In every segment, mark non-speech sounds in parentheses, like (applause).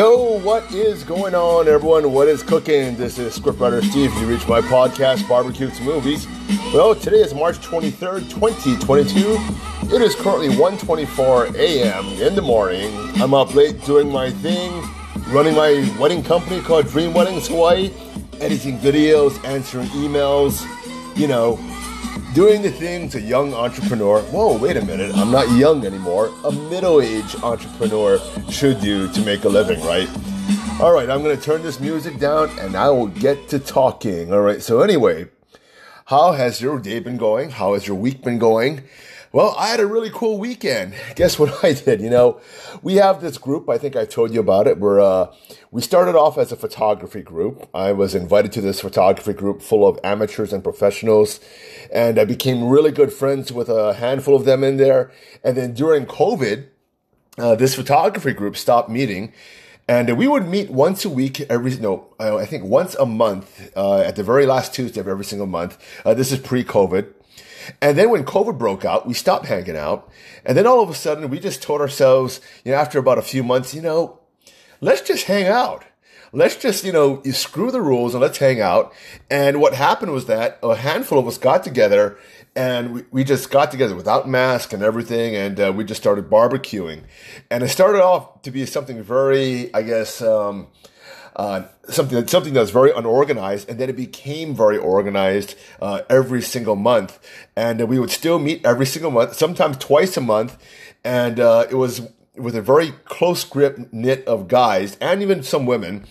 Yo, what is going on, everyone? What is cooking? This is scriptwriter Steve. You reach my podcast, Barbecues to Movies. Well, today is March 23rd, 2022. It is currently 1.24 a.m. in the morning. I'm up late doing my thing, running my wedding company called Dream Weddings Hawaii, editing videos, answering emails, you know, doing the things a young entrepreneur, whoa, wait a minute, I'm not young anymore, a middle aged entrepreneur should do to make a living, right? All right, I'm going to turn this music down and I will get to talking. All right, so anyway, how has your day been going? How has your week been going? Well, I had a really cool weekend. (laughs) Guess what I did? You know, we have this group. I think I told you about it. Where uh, we started off as a photography group. I was invited to this photography group full of amateurs and professionals, and I became really good friends with a handful of them in there. And then during COVID, uh, this photography group stopped meeting. And we would meet once a week, every no, I think once a month, uh, at the very last Tuesday of every single month. Uh, this is pre-COVID, and then when COVID broke out, we stopped hanging out. And then all of a sudden, we just told ourselves, you know, after about a few months, you know, let's just hang out. Let's just, you know, you screw the rules and let's hang out. And what happened was that a handful of us got together and we, we just got together without mask and everything. And uh, we just started barbecuing. And it started off to be something very, I guess, um, uh, something that something that's very unorganized, and then it became very organized uh, every single month. And we would still meet every single month, sometimes twice a month, and uh, it was with a very close grip knit of guys and even some women.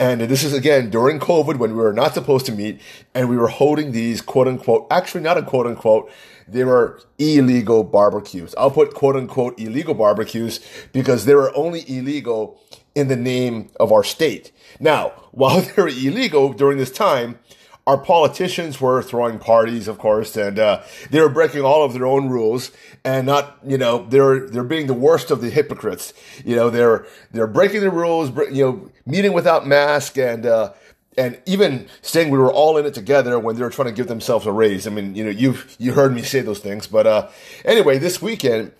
And this is again during COVID when we were not supposed to meet, and we were holding these quote unquote, actually not a quote unquote, they were illegal barbecues. I'll put quote unquote illegal barbecues because they were only illegal in the name of our state. Now, (laughs) while they were illegal during this time, our politicians were throwing parties, of course, and uh, they were breaking all of their own rules, and not, you know, they're they're being the worst of the hypocrites. You know, they're they're breaking the rules, you know, meeting without mask, and uh, and even saying we were all in it together when they were trying to give themselves a raise. I mean, you know, you've you heard me say those things, but uh, anyway, this weekend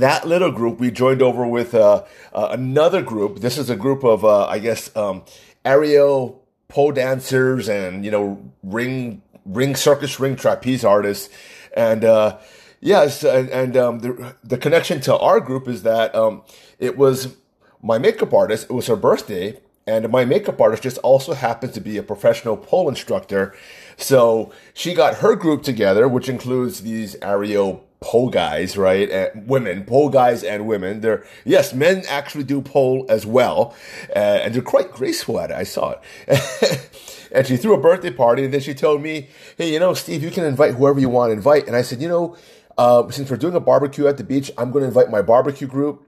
that little group, we joined over with uh, uh, another group. This is a group of, uh, I guess, um, aerial pole dancers and you know ring ring circus ring trapeze artists, and uh, yes, and, and um, the the connection to our group is that um, it was my makeup artist. It was her birthday, and my makeup artist just also happens to be a professional pole instructor. So she got her group together, which includes these aerial pole guys, right? And women, pole guys and women. They're, yes, men actually do pole as well. Uh, and they're quite graceful at it. I saw it. (laughs) and she threw a birthday party and then she told me, Hey, you know, Steve, you can invite whoever you want to invite. And I said, you know, uh, since we're doing a barbecue at the beach, I'm going to invite my barbecue group.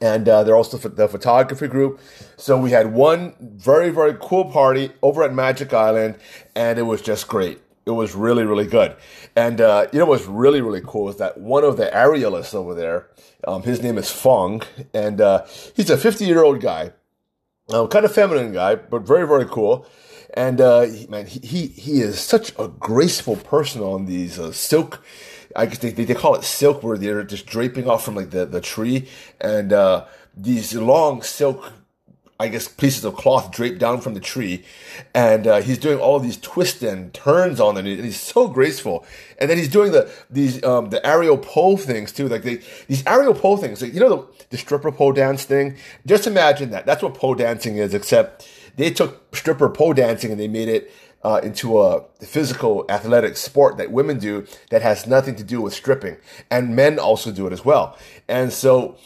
And uh, they're also the photography group. So we had one very, very cool party over at Magic Island, and it was just great. It was really, really good. And uh, you know what's really, really cool is that one of the aerialists over there, um, his name is Fong, and uh, he's a 50 year old guy, um, kind of feminine guy, but very, very cool. And uh, he, man, he, he is such a graceful person on these uh, silk. I guess they, they call it silk, where they're just draping off from like the, the tree, and uh, these long silk I guess pieces of cloth draped down from the tree, and uh, he's doing all these twists and turns on them. And he's so graceful, and then he's doing the these um, the aerial pole things too, like they, these aerial pole things. Like, you know the, the stripper pole dance thing. Just imagine that. That's what pole dancing is, except they took stripper pole dancing and they made it uh, into a physical athletic sport that women do that has nothing to do with stripping, and men also do it as well. And so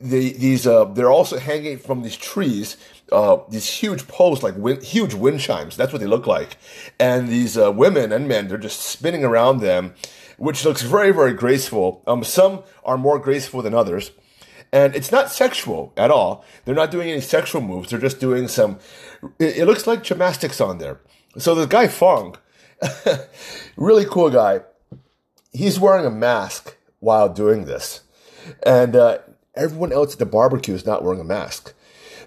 the, these uh, they're also hanging from these trees, uh, these huge poles, like wind, huge wind chimes. That's what they look like. And these uh, women and men, they're just spinning around them, which looks very, very graceful. Um, some are more graceful than others. And it's not sexual at all. They're not doing any sexual moves. They're just doing some, it, it looks like gymnastics on there. So the guy Fong, (laughs) really cool guy, he's wearing a mask while doing this. And uh, everyone else at the barbecue is not wearing a mask.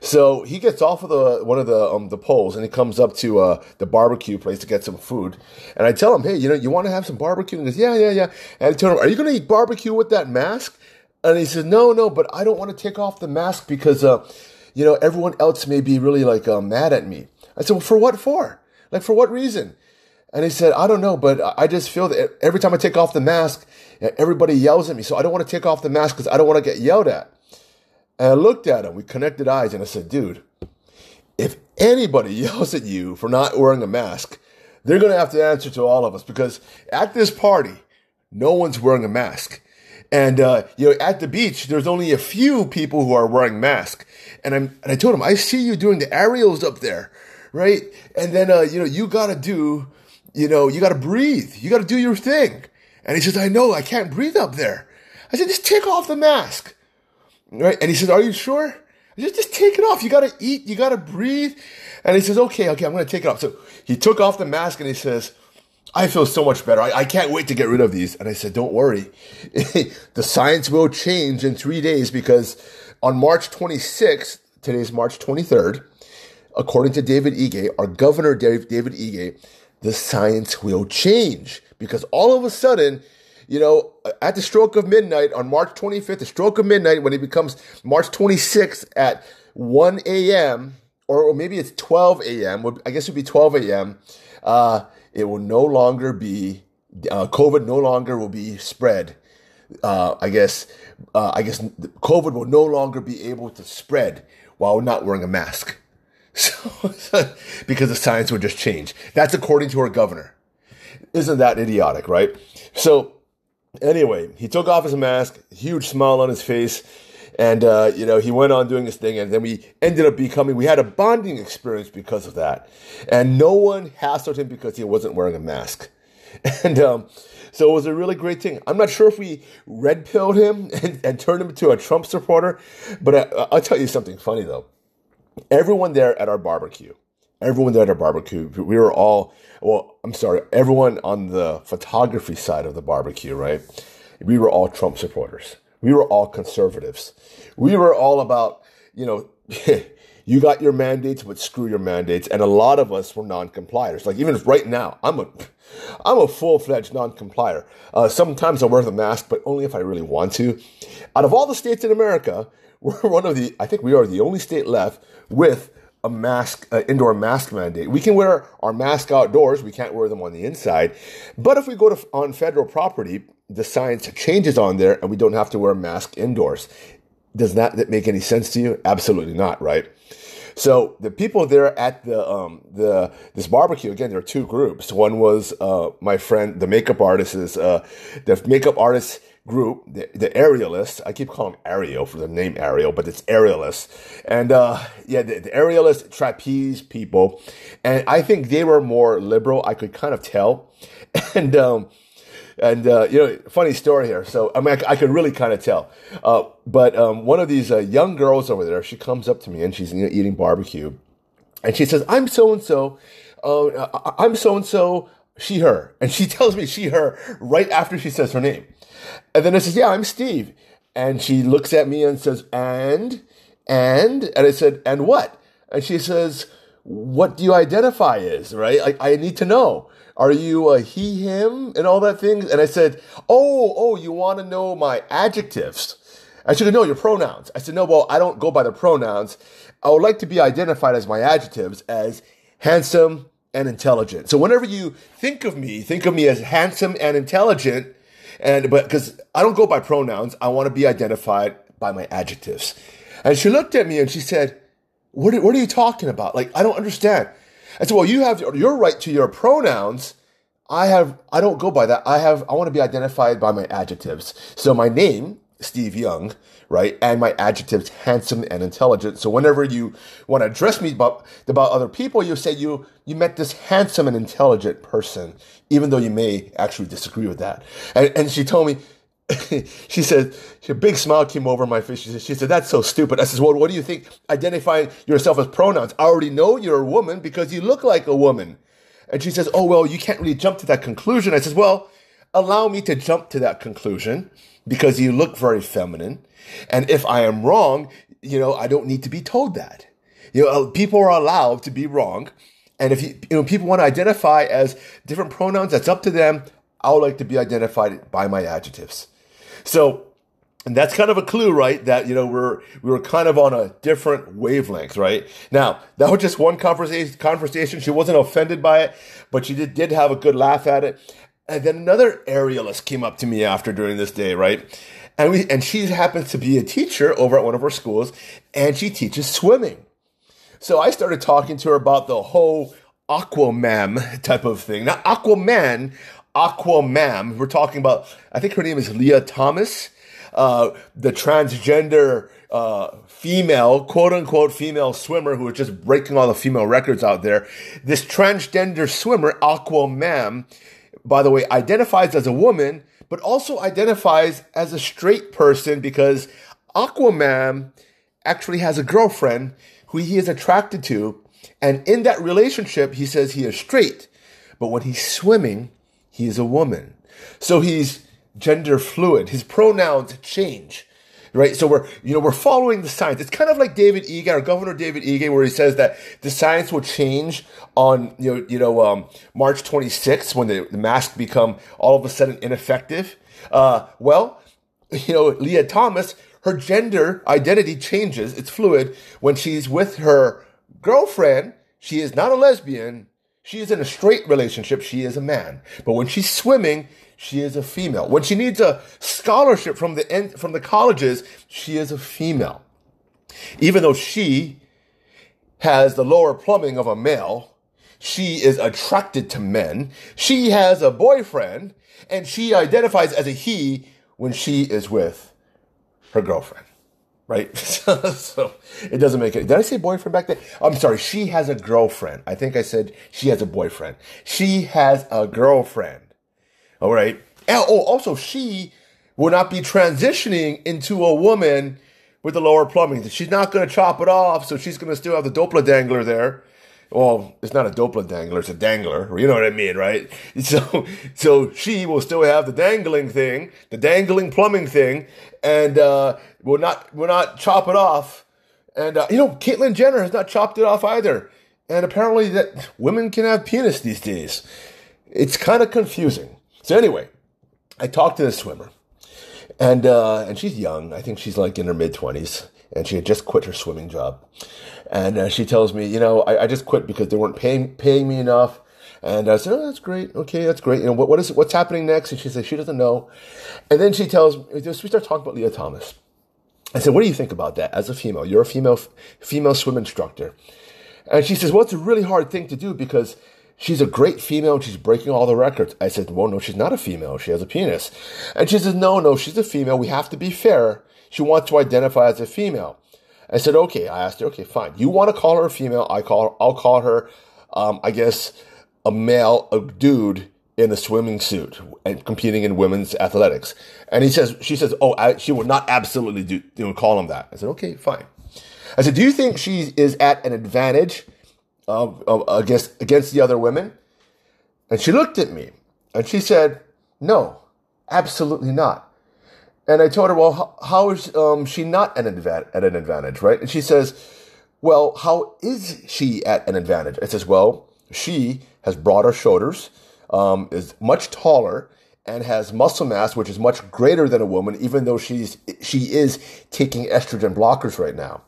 So he gets off of the one of the um, the poles and he comes up to uh, the barbecue place to get some food. And I tell him, hey, you know, you want to have some barbecue? And he goes, yeah, yeah, yeah. And I tell him, are you going to eat barbecue with that mask? And he says, no, no, but I don't want to take off the mask because, uh, you know, everyone else may be really like uh, mad at me. I said, well, for what for? Like, for what reason? And he said, I don't know, but I just feel that every time I take off the mask, everybody yells at me. So I don't want to take off the mask because I don't want to get yelled at. And I looked at him, we connected eyes, and I said, dude, if anybody (laughs) yells at you for not wearing a mask, they're going to have to answer to all of us because at this party, no one's wearing a mask. And, uh, you know, at the beach, there's only a few people who are wearing masks. And I'm, and I told him, I see you doing the aerials up there, right? And then, uh, you know, you gotta do, you know, you gotta breathe. You gotta do your thing. And he says, I know, I can't breathe up there. I said, just take off the mask. Right? And he says, Are you sure? I said, just take it off. You gotta eat, you gotta breathe. And he says, Okay, okay, I'm gonna take it off. So he took off the mask and he says, I feel so much better. I, I can't wait to get rid of these. And I said, Don't worry. (laughs) the science will change in three days because on March 26th, today's March 23rd, according to David Ige, our governor, David Ige, the science will change because all of a sudden, you know, at the stroke of midnight on March 25th, the stroke of midnight, when it becomes March 26th at 1 a.m., or maybe it's 12 a.m., I guess it would be 12 a.m., uh, it will no longer be, uh, COVID no longer will be spread. Uh, I guess, uh, I guess COVID will no longer be able to spread while not wearing a mask. (laughs) So, (laughs) because the science would just change. That's according to our governor. Isn't that idiotic, right? So, Anyway, he took off his mask, huge smile on his face, and uh, you know he went on doing his thing, and then we ended up becoming. We had a bonding experience because of that, and no one hassled him because he wasn't wearing a mask, (laughs) and um, so it was a really great thing. I'm not sure if we red pilled him (laughs) and, and turned him into a Trump supporter, but I, I'll tell you something funny though. Everyone there at our barbecue, everyone there at our barbecue, we were all well, I'm sorry, everyone on the photography side of the barbecue, right? We were all Trump supporters. We were all conservatives. We were all about, you know, (laughs) you got your mandates, but screw your mandates. And a lot of us were non-compliers. Like even right now, I'm a, (laughs) I'm a full-fledged non-complier. Uh, sometimes I wear the mask, but only if I really want to. Out of all the states in America, (laughs) we're one of the, I think we are the only state left with a mask, uh, indoor mask mandate. We can wear our mask outdoors. We can't wear them on the inside. But if we go to on federal property, the science changes on there, and we don't have to wear a mask indoors. Does that make any sense to you? Absolutely not, right? So the people there at the um, the this barbecue again, there are two groups. One was uh, my friend, the makeup artist, is uh, the makeup artist group, the, the aerialists. I keep calling them Ariel for the name Ariel, but it's aerialists. And uh, yeah, the, the aerialist trapeze people. And I think they were more liberal. I could kind of tell. (laughs) And, um, and uh, you know, funny story here. So I mean, I, I could really kind of tell. Uh, but um, one of these uh, young girls over there, she comes up to me and she's you know, eating barbecue, and she says, "I'm so and so. I'm so and so." She her, and she (laughs) tells me she her right after she says her name. And then I says, Yeah, I'm Steve. And she looks at me and says, And? And? And I said, And what? And she says, What do you identify as? Right? Like, I need to know. Are you a he, him, and all that things? And I said, Oh, oh, you want to know my adjectives? I should know your pronouns. I said, No, well, I don't go by the pronouns. I would like to be identified as my adjectives as handsome and intelligent. So whenever you think of me, think of me as handsome and intelligent and but because I don't go by pronouns, I want to be identified by my adjectives. And she looked at me and she said, "What are, what are you talking about? Like I don't understand." I said, "Well, you have your right to your pronouns. I have I don't go by that. I have I want to be identified by my adjectives. So my name Steve Young, right? And my adjectives handsome and intelligent. So whenever you want to address me about, about other people, you say you, you met this handsome and intelligent person, even though you may actually disagree with that. And, and she told me, (laughs) she said, a big smile came over my face. She said, she said, that's so stupid. I said, well, what do you think identifying yourself as pronouns? I already know you're a woman because you look like a woman. And she says, oh, well, you can't really jump to that conclusion. I says, well, allow me to jump to that conclusion because you look very feminine. And if I am wrong, you know, I don't need to be told that. You know, people are allowed to be wrong. And if you, you know, people want to identify as different pronouns, that's up to them. I would like to be identified by my adjectives. So, and that's kind of a clue, right? That, you know, we're, we were kind of on a different wavelength, right? Now, that was just one conversation, conversation. She wasn't offended by it, but she did, did have a good laugh at it. And then another aerialist came up to me after during this day, right? And we, and she happens to be a teacher over at one of our schools and she teaches swimming. So I started talking to her about the whole Aquaman type of thing. Not Aquaman, Aquamam. We're talking about, I think her name is Lia Thomas, uh, the transgender uh, female, quote unquote, female swimmer who is just breaking all the female records out there. This transgender swimmer, Aquamam, by the way, identifies as a woman, but also identifies as a straight person because Aquaman actually has a girlfriend who he is attracted to. And in that relationship, he says he is straight. But when he's swimming, he is a woman. So he's gender fluid. His pronouns change. Right. So we're, you know, we're following the science. It's kind of like David Ige, our Governor David Ige, where he says that the science will change on, you know, you know, um, March 26th when the, the masks become all of a sudden ineffective. Uh, well, (laughs) you know, Lia Thomas, her gender identity changes. It's fluid when she's with her girlfriend. She is not a lesbian. She is in a straight relationship. She is a man. But when she's swimming, she is a female. When she needs a scholarship from the from the colleges, she is a female. Even though she has the lower plumbing of a male, she is attracted to men. She has a boyfriend, and she identifies as a he when she is with her girlfriend right? (laughs) so it doesn't make it. Did I say boyfriend back then? I'm sorry. She has a girlfriend. I think I said she has a boyfriend. She has a girlfriend. All right. Oh, also, she will not be transitioning into a woman with the lower plumbing. She's not going to chop it off, so she's going to still have the Doppler dangler there well, it's not a Doppler dangler, it's a dangler. You know what I mean, right? (laughs) So, so she will still have the dangling thing, the dangling plumbing thing, and uh, will not will not chop it off. And uh, you know, Caitlyn Jenner has not chopped it off either. And apparently, that women can have penis these days. It's kind of confusing. So anyway, I talked to the swimmer, and uh, and she's young. I think she's like in her mid twenties, and she had just quit her swimming job. And uh, she tells me, you know, I, I, just quit because they weren't paying paying me enough. And I said, oh, that's great. Okay, that's great. You know, what, what is what's happening next? And she says she doesn't know. And then she tells me, we start talking about Lia Thomas. I said, what do you think about that as a female? You're a female female swim instructor. And she says, well, it's a really hard thing to do because she's a great female and she's breaking all the records. I said, well, no, she's not a female. She has a penis. And she says, no, no, she's a female. We have to be fair. She wants to identify as a female. I said, okay. I asked her, okay, fine. You want to call her a female? I call, her, I'll call her, um, I guess, a male, a dude in a swimming suit and competing in women's athletics. And he says, she says, oh, I, she would not absolutely do, you know, call him that. I said, okay, fine. I said, do you think she is at an advantage of, of, against, against the other women? And she looked at me and she said, no, absolutely not. And I told her, well, how, how is um, she not an adva- at an advantage, right? And she says, well, how is she at an advantage? I says, well, she has broader shoulders, um, is much taller, and has muscle mass, which is much greater than a woman, even though she's she is taking estrogen blockers right now.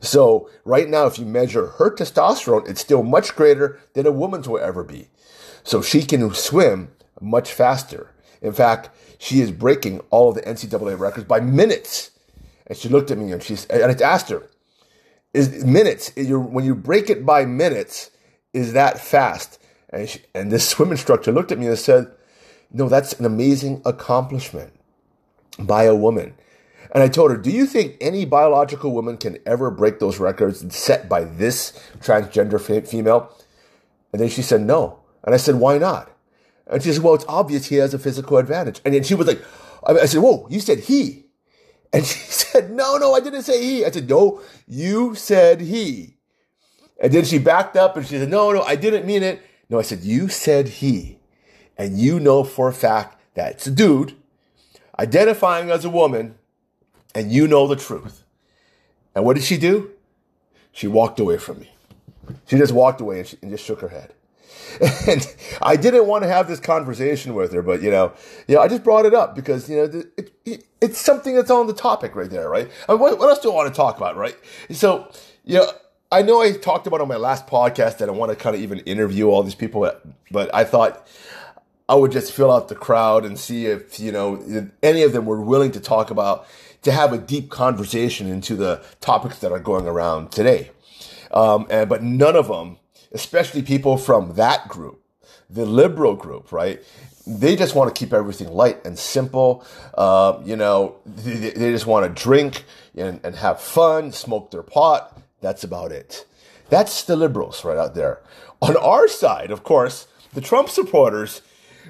So right now, if you measure her testosterone, it's still much greater than a woman's will ever be. So she can swim much faster. In fact, she is breaking all of the NCAA records by minutes. And she looked at me and she's, and I asked her, is minutes, when you break it by minutes, is that fast? And, she, and this swim instructor looked at me and said, no, that's an amazing accomplishment by a woman. And I told her, Do you think any biological woman can ever break those records set by this transgender female? And then she said, No. And I said, Why not? And she said, Well, it's obvious he has a physical advantage. And then she was like, I said, Whoa, you said he. (laughs) And she said, No, no, I didn't say he. I said, No, you said he. And then she backed up and she said, No, no, I didn't mean it. No, I said, You said he. And you know for a fact that it's a dude identifying as a woman, and you know the truth. And what did she do? She walked away from me. She just walked away and, she, and just shook her head. (laughs) And I didn't want to have this conversation with her, but you know, you know, I just brought it up because you know it, it, it's something that's on the topic right there, right? I mean, what, what, else do I want to talk about, right? So, you know, I know I talked about on my last podcast that I want to kind of even interview all these people, but I thought I would just fill out the crowd and see if you know any of them were willing to talk about to have a deep conversation into the topics that are going around today. Um, and but none of them especially people from that group, the liberal group, right? They just want to keep everything light and simple. Uh, you know, they, they just want to drink and, and have fun, smoke their pot. That's about it. That's the liberals right out there. On our side, of course, the Trump supporters,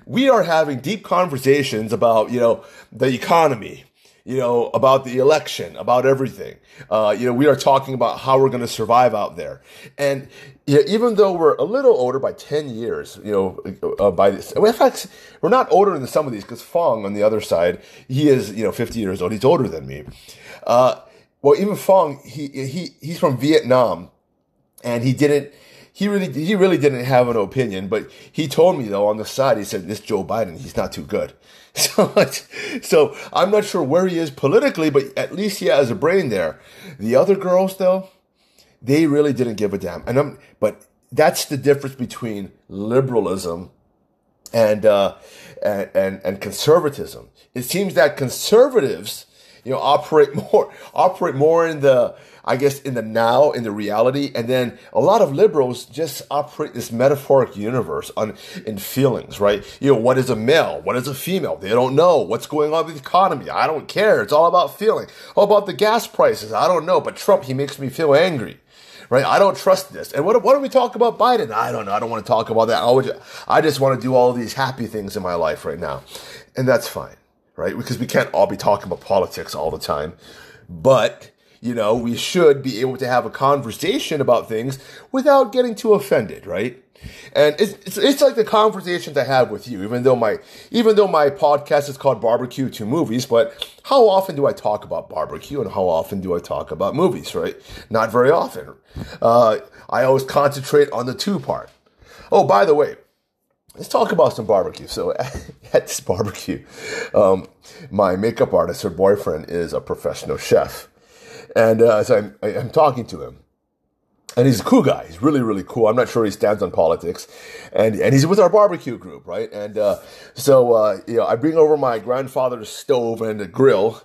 we are having deep conversations about, you know, the economy, you know, about the election, about everything. Uh, you know, we are talking about how we're going to survive out there. And you know, even though we're a little older by 10 years, you know, uh, by this, in fact, we're not older than some of these because Fong on the other side, he is, you know, 50 years old. He's older than me. Uh, well, even Fong, he, he, he's from Vietnam and he didn't, he really he really didn't have an opinion, but he told me though on the side he said this Joe Biden he's not too good. (laughs) So so I'm not sure where he is politically, but at least he has a brain there. The other girls though, they really didn't give a damn. And I'm but that's the difference between liberalism and uh, and, and and conservatism. It seems that conservatives, you know, operate (laughs) more operate more in the I guess, in the now, in the reality. And then a lot of liberals just operate this metaphoric universe on in feelings, right? You know, what is a male? What is a female? They don't know what's going on with the economy. I don't care. It's all about feeling. How about the gas prices? I don't know. But Trump, he makes me feel angry right? I don't trust this. And what, what do we talk about Biden? I don't know. I don't want to talk about that. I, would, I just want to do all these happy things in my life right now. And that's fine, right? Because we can't all be talking about politics all the time. But you know, we should be able to have a conversation about things without getting too offended, right? And it's, it's, it's, like the conversations I have with you, even though my, even though my podcast is called Barbecue to Movies, but how often do I talk about barbecue and how often do I talk about movies, right? Not very often. Uh, I always concentrate on the two part. Oh, by the way, let's talk about some barbecue. So (laughs) at this barbecue, um, my makeup artist, her boyfriend is a professional chef. And uh, so I'm, I'm talking to him. And he's a cool guy. He's really, really cool. I'm not sure he stands on politics. And, and he's with our barbecue group, right? And uh, so, uh, you know, I bring over my grandfather's stove and a grill.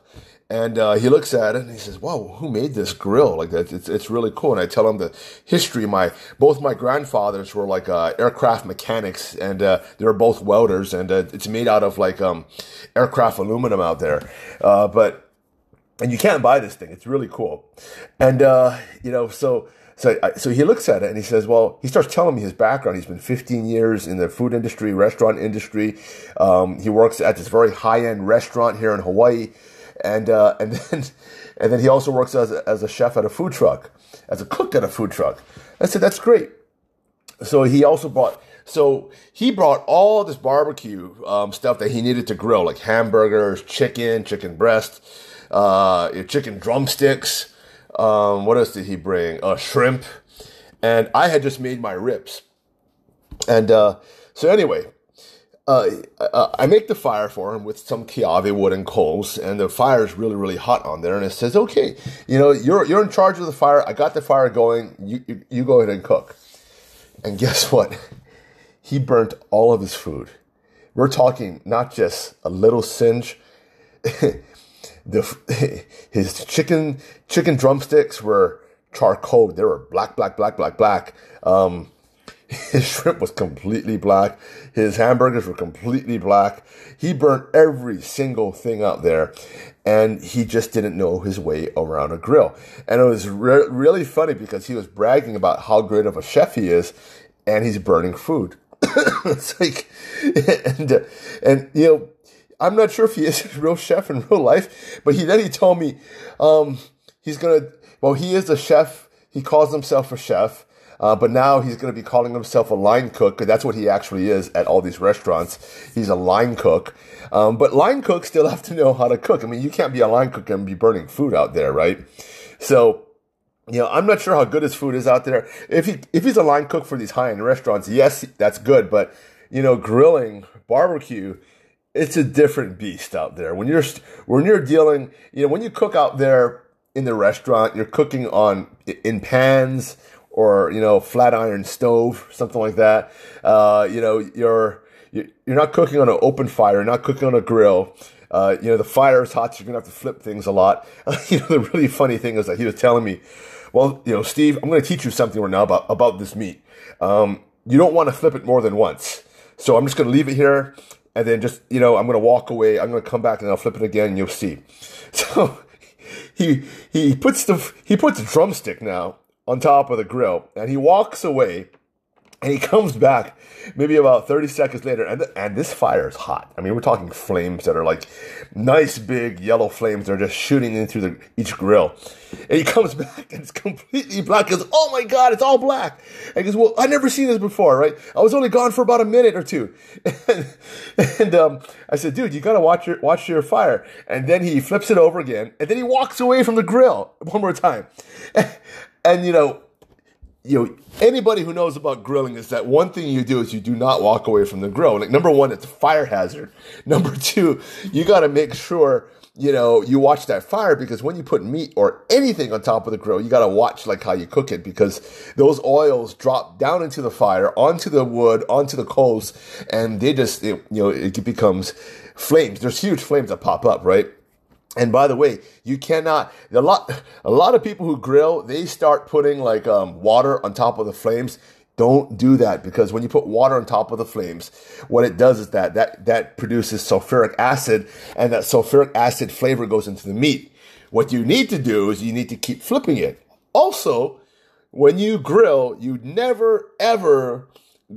And uh, he looks at it and he says, "Whoa, who made this grill? Like that? It's, it's really cool." And I tell him the history. My both my grandfathers were like uh, aircraft mechanics, and uh, they were both welders. And uh, it's made out of like um, aircraft aluminum out there. Uh, but and you can't buy this thing. It's really cool. And, uh, you know, so, so, so he looks at it and he says, well, he starts telling me his background. He's been 15 years in the food industry, restaurant industry. Um, he works at this very high end restaurant here in Hawaii. And, uh, and (laughs) then, and then he also works as as a chef at a food truck, as a cook at a food truck. I said, that's great. So he also brought, so he brought all this barbecue um, stuff that he needed to grill, like hamburgers, chicken, chicken breast, uh, your chicken drumsticks. Um, what else did he bring? Uh, shrimp. And I had just made my ribs. And uh, so, anyway, uh, I make the fire for him with some kiawe wood and coals, and the fire is really, really hot on there. And it says, "Okay, you know, you're you're in charge of the fire. I got the fire going. You you, you go ahead and cook." And guess (laughs) what? He burnt all of his food. We're talking not just a little singe. (laughs) the (laughs) his chicken chicken drumsticks were charcoal. They were black, black, black, black, black. Um, (laughs) His shrimp was completely black. His hamburgers were completely black. He burnt every single thing out there and he just didn't know his way around a grill. And it was re- really funny because he was bragging about how great of a chef he is and he's burning food. (coughs) it's like, (laughs) and, and, you know, I'm not sure if he is (laughs) a real chef in real life, but he then he told me um, he's gonna. Well, he is a chef. He calls himself a chef, uh, but now he's to be calling himself a line cook because that's what he actually is at all these restaurants. He's a line cook, um, but line cooks still (laughs) have to know how to cook. I mean, you can't be a line cook and be burning food out there, right? So. You know, I'm not sure how good his food is out there. If he if he's a line cook for these high end restaurants, yes, that's good. But you know, grilling, barbecue, it's a different beast out there. When you're when you're dealing, you know, when you cook out there in the restaurant, you're cooking on in pans or you know flat iron stove, something like that. Uh, you know, you're you're not cooking on an open fire, you're not cooking on a grill. Uh, you know, the fire is hot, so you're gonna have to flip things a lot. (laughs) you know, the really funny thing is that he was telling me, well, you know, Steve, I'm gonna teach you something right now about about this meat. Um, you don't want to flip it more than once. So I'm just gonna leave it here and then just you know I'm gonna walk away. I'm gonna come back and I'll flip it again. and You'll see. (laughs) So he he puts the he puts a drumstick now on top of the grill and he walks away and he (laughs) comes back maybe about 30 seconds later, and, and this fire is hot. I mean, we're talking flames that are like nice big yellow flames that are just shooting into the, each grill. And he comes (laughs) back and it's completely black. He goes, Oh my God, it's all black. And he goes, Well, I've never seen this before, right? I was only gone for about a minute or two. (laughs) And, and um, I said, Dude, you gotta watch your, watch your fire. And then he flips it over again, and then he walks away from the grill one more time. And, and you know, you know, anybody who knows about grilling is that one thing you do is you do not walk away from the grill. Like number one, it's a fire hazard. (laughs) Number two, you got to make sure you know you watch that fire because when you put meat or anything on top of the grill, you got to watch like how you cook it because those oils drop down into the fire, onto the wood, onto the coals, and they just you know it becomes flames. There's huge flames that pop up, right? And by the way, you cannot. A lot, a lot of people who grill, they start putting like um, water on top of the flames. Don't do that because when you put water on top of the flames, what it does is that that that produces sulfuric acid, and that sulfuric acid flavor goes into the meat. What you need to do is you need to keep flipping it. Also, when you grill, you never ever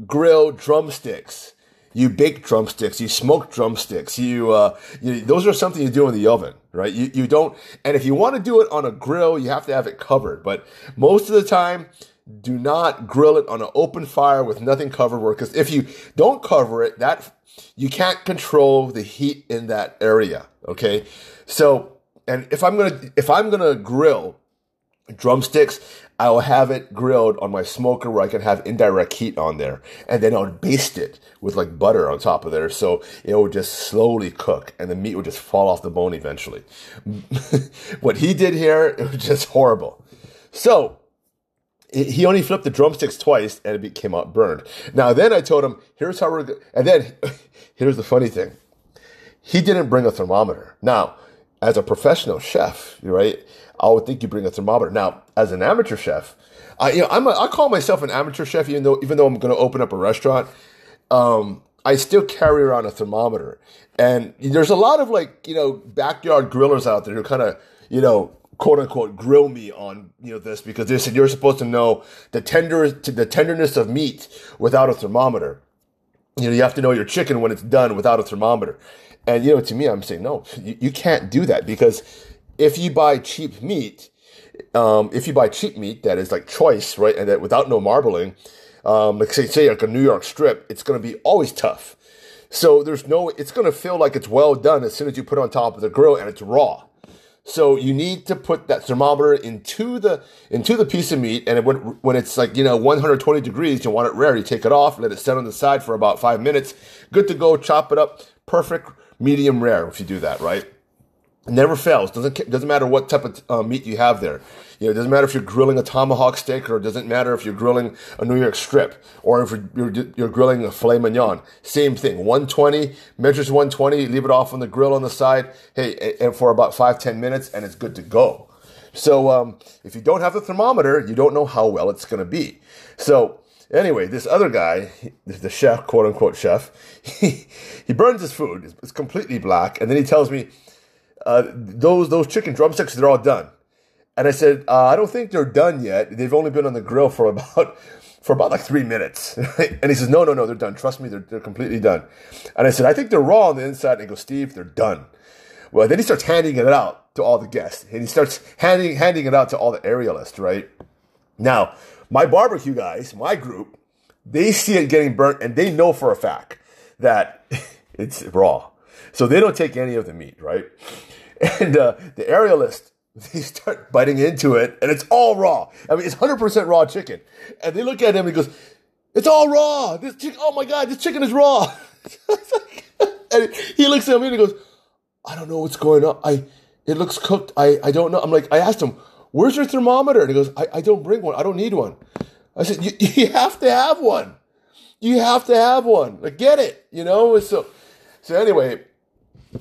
grill drumsticks you bake drumsticks, you smoke drumsticks, you, uh, you, those are something you do in the oven, right? You, you don't, and if you want to do it on a grill, you have to have it covered. But most of the time, do not grill it on an open fire with nothing covered. Because if you don't cover it, that you can't control the heat in that area. Okay, so and if I'm gonna if I'm gonna grill drumsticks, I will have it grilled on my smoker where I can have indirect heat on there. And then I would baste it with like butter on top of there. So it would just slowly cook and the meat would just fall off the bone eventually. (laughs) what he did here, it was just horrible. So he only flipped the drumsticks twice and it came out uh, burned. Now then I told him, here's how we're, go-. and then (laughs) here's the funny thing. He didn't bring a thermometer. Now, as a professional chef, right? I would think you bring a thermometer. Now, as an amateur chef, I you know I'm a, I call myself an amateur chef, even though even though I'm going to open up a restaurant. Um, I still carry around a thermometer, and there's a lot of like you know backyard grillers out there who kind of you know quote unquote grill me on you know this because they said you're supposed to know the tender the tenderness of meat without a thermometer. You know you have to know your chicken when it's done without a thermometer, and you know to me I'm saying no, you, you can't do that because if you buy cheap meat, um, if you buy cheap meat that is like choice, right, and that without no marbling, um, like say, say like a New York strip, it's going to be always tough. So there's no, it's going to feel like it's well done as soon as you put it on top of the grill and it's raw. So you need to put that thermometer into the into the piece of meat, and when when it's like you know 120 degrees, you want it rare. You take it off, let it set on the side for about five minutes. Good to go. Chop it up. Perfect medium rare if you do that right never fails. Doesn't doesn't matter what type of uh, meat you have there. You know, it doesn't matter if you're grilling a tomahawk steak, or it doesn't matter if you're grilling a New York strip, or if you're, you're, grilling a filet mignon. Same thing. 120 measures 120. Leave it off on the grill on the side. Hey, and for about five ten minutes, and it's good to go. So um, if you don't have the thermometer, you don't know how well it's going to be. So Anyway, this other guy, the chef, quote unquote chef, (laughs) he, he burns his food. It's completely black. And then he tells me, uh, those, those chicken drumsticks, they're all done. And I said, uh, I don't think they're done yet. They've only been on the grill for about, (laughs) for about like three minutes. (laughs) and he says, no, no, no, they're done. Trust me, they're, they're completely done. And I said, I think they're raw on the inside. And he goes, Steve, they're done. Well, then he starts handing it out to all the guests. And he starts handing, handing it out to all the aerialists, right? Now, my barbecue guys, my group, they see it getting burnt and they know for a fact that (laughs) it's raw. So they don't take any of the meat, right? (laughs) And uh, the aerialist, (laughs) they start biting into it and it's all raw. I mean, it's 100% raw chicken. And they look at him and he goes, it's all raw. This chicken, oh my God, this chicken is raw. (laughs) and he looks at me and he goes, I don't know what's going on. I, it looks cooked. I, I don't know. I'm like, I asked him, where's your thermometer? And he goes, I, I don't bring one. I don't need one. I said, you, you have to have one. You have to have one. Like, get it, you know? So, so anyway,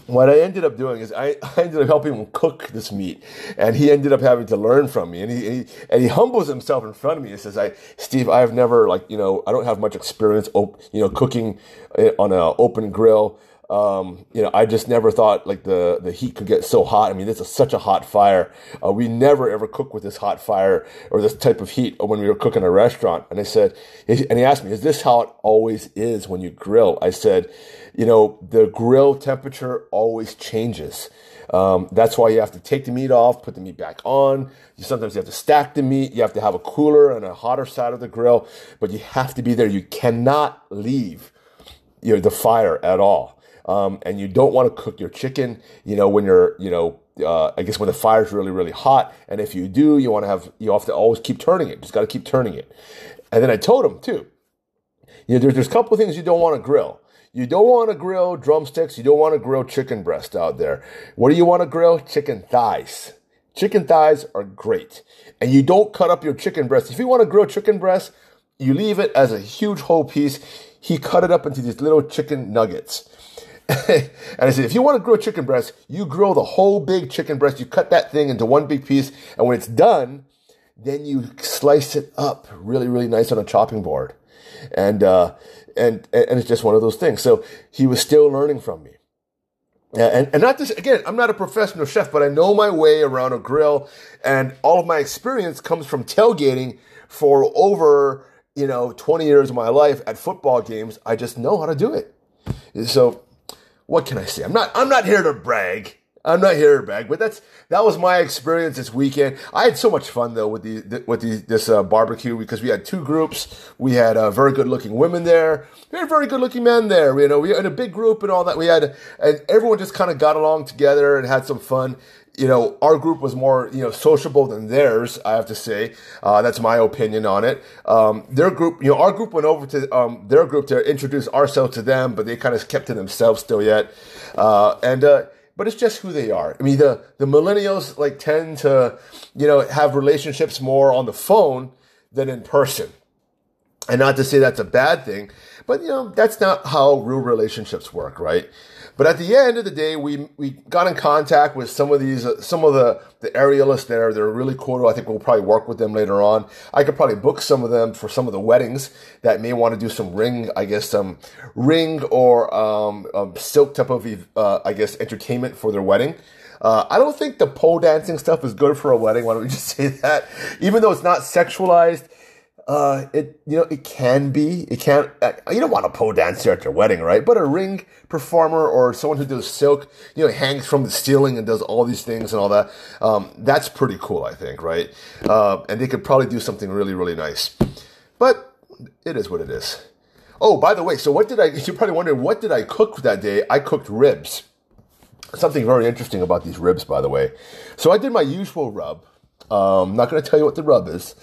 what I ended up doing is I, (laughs) I ended up helping him cook this meat, and he ended up having to learn from me. And he, and he, and he humbles himself in front of me and says, "I, Steve, I've never like you know I don't have much experience, op- you know, cooking eh, on an open grill. Um, you know, I just never thought like the, the heat could get so hot. I mean, this is such a hot fire. Uh, we never ever cook with this hot fire or this type of heat when we were cooking a restaurant. And I said, and he asked me, is this how it always is when you grill? I said, you know, the grill temperature always changes. Um, that's why you have to take the meat off, put the meat back on. You, sometimes you have to stack the meat. You have to have a cooler and a hotter side of the grill, but you have to be there. You cannot leave you know, the fire at all. Um, and you don't want to cook your chicken, you know, when you're, you know, uh, I guess when the fire's really, really hot. And if you do, you want to have, you have to always keep turning it. Just got to keep turning it. And then I told him too, you know, there's, there's a couple of things you don't want to grill. You don't want to grill drumsticks. You don't want to grill chicken breast out there. What do you want to grill? Chicken thighs. Chicken thighs are great. And you don't cut up your chicken breast. If you want to grill chicken breast, you leave it as a huge whole piece. He cut it up into these little chicken nuggets. And I said, if you want to grill chicken breast, you grill the whole big chicken breast. You cut that thing into one big piece. And when it's done, then you slice it up really, really nice on a chopping board. And, uh, and, and it's just one of those things. So he was still learning from me. And, and not this, again, I'm not a professional chef, but I know my way around a grill and all of my experience comes from tailgating for over, you know, 20 years of my life at football games. I just know how to do it. So what can I say? I'm not I'm not here to brag. I'm not here to brag, but that's that was my experience this weekend. I had so much fun though with the with the, this uh, barbecue because we had two groups. We had uh, very good looking women there. We had very good looking men there. You know, we had a big group and all that. We had and everyone just kind of got along together and had some fun you know, our group was more, you know, sociable than theirs, I have to say. Uh, that's my opinion on it. Um, their group, you know, our group went over to um, their group to introduce ourselves to them, but they kind of kept to themselves still yet. Uh, and, uh, but it's just who they are. I mean, the, the millennials like tend to, you know, have relationships more on the phone than in person. And not to say that's a bad thing, but you know, that's not how real relationships work, right? But at the end of the day, we we got in contact with some of these, uh, some of the the aerialists there. They're really cool. I think we'll probably work with them later on. I could probably book some of them for some of the weddings that may want to do some ring, I guess, some ring or um, um, silk type of, uh, I guess, entertainment for their wedding. Uh, I don't think the pole dancing stuff is good for a wedding. Why don't we (laughs) just say that? Even though it's not sexualized, uh, it you know it can be it can uh, you don't want a pole dancer at your wedding right? But a ring performer or someone who does silk you know hangs from the ceiling and does all these things and all that um, that's pretty cool I think right? Uh, and they could probably do something really really nice. But it is what it is. Oh by the way so what did I (laughs) you're probably wondering what did I cook that day? I cooked ribs. Something very interesting about these ribs by the way. So I did my usual rub. Um, not going to tell you what the rub is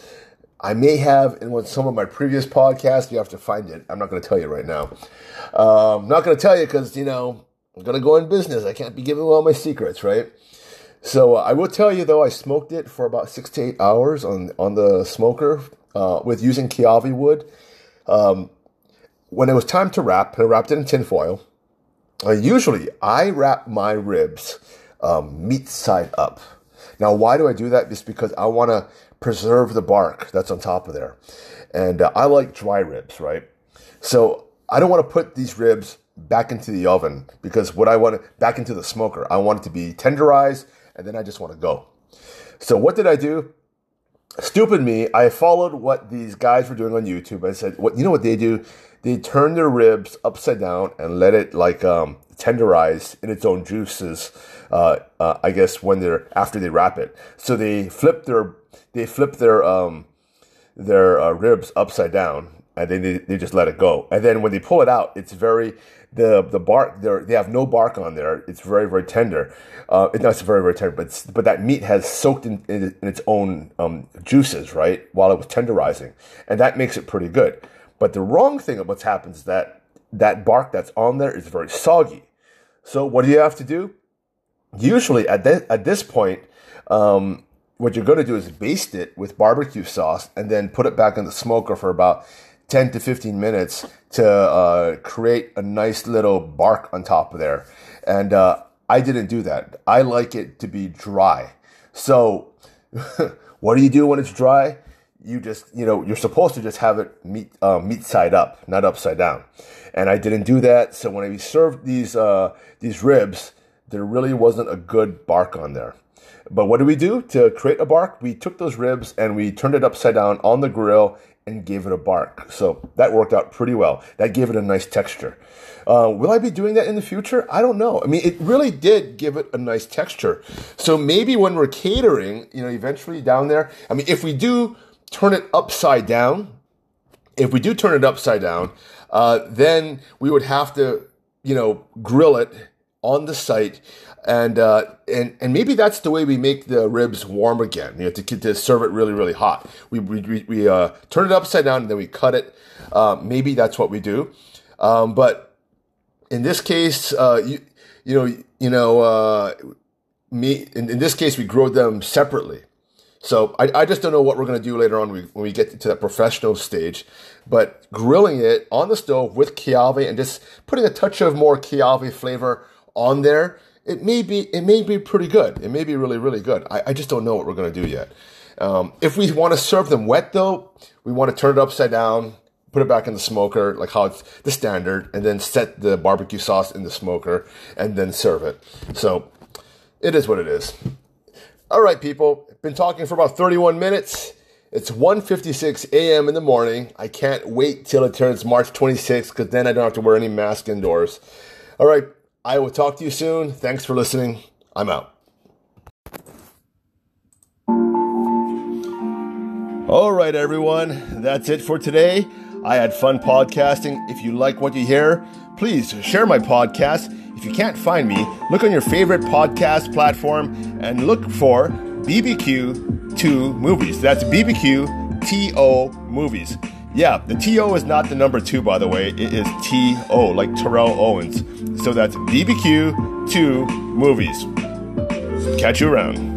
I may have in some of my previous podcasts. You have to find it. I'm not going to tell you right now. Um, not going to tell you because you know I'm going to go in business. I can't be giving all my secrets, right? So uh, I will tell you though, I smoked it for about six to eight hours on on the smoker uh, with using Kiawe wood. Um, when it was time to wrap, I wrapped it in tinfoil. Uh, usually, I wrap my ribs um, meat side up. Now, why do I do that? Just because I want to preserve the bark that's on top of there. And uh, I like dry ribs, right? So I don't want to put these ribs back into the oven because what I want back into the smoker, I want it to be tenderized and then I just want to go. So what did I do? Stupid me, I followed what these guys were doing on YouTube. I said, "What you know what they do? They turn their ribs upside down and let it like um, tenderize in its own juices. Uh, uh, I guess when they're after they wrap it, so they flip their they flip their um, their uh, ribs upside down and then they, they just let it go. And then when they pull it out, it's very the the bark there they have no bark on there. It's very very tender. Uh, it's not very very tender, but but that meat has soaked in, in, in its own um, juices right while it was tenderizing, and that makes it pretty good. But the wrong thing of what's happened is that that bark that's on there is very soggy. So what do you have to do? Usually at this, at this point, um, what you're going to do is baste it with barbecue sauce and then put it back in the smoker for about 10 to 15 minutes to uh, create a nice little bark on top of there. And uh, I didn't do that. I like it to be dry. So, (laughs) what do you do when it's dry? You just, you know, you're supposed to just have it meat, uh, meat side up, not upside down. And I didn't do that. So when I served these, uh, these ribs, there really wasn't a good bark on there. But what did we do to create a bark? We took those ribs and we turned it upside down on the grill and gave it a bark. So that worked out pretty well. That gave it a nice texture. Uh, will I be doing that in the future? I don't know. I mean, it really did give it a nice texture. So maybe when we're catering, you know, eventually down there, I mean, if we do turn it upside down, if we do turn it upside down, uh, then we would have to, you know, grill it on the site and uh, and and maybe that's the way we make the ribs warm again. You know, to, to serve it really really hot. We we, we uh, turn it upside down and then we cut it. Uh, maybe that's what we do. Um, but in this case, uh, you you know you know uh, me in, in, this case we grow them separately. So I, I just don't know what we're going to do later on when we get to that professional stage. But grilling it on the stove with kiawe and just putting a touch of more kiawe flavor on there it may be it may be pretty good. It may be really really good. I, I just don't know what we're gonna do yet. Um, if we want to serve them wet though, we want to turn it upside down, put it back in the smoker like how it's the standard, and then set the barbecue sauce in the smoker and then serve it. So it is what it is. All right, people. Been talking for about 31 minutes. It's 1:56 a.m. in the morning. I can't wait till it turns March 26th because then I don't have to wear any mask indoors. All right, I will talk to you soon. Thanks for listening. I'm out. All right, everyone. That's it for today. I had fun podcasting. If you like what you hear, please share my podcast. If you can't find me, look on your favorite podcast platform and look for BBQ2 Movies. That's BBQ TO Movies. Yeah, the TO is not the number two, by the way. It is TO, like Terrell Owens. So that's BBQ 2 movies. Catch you around.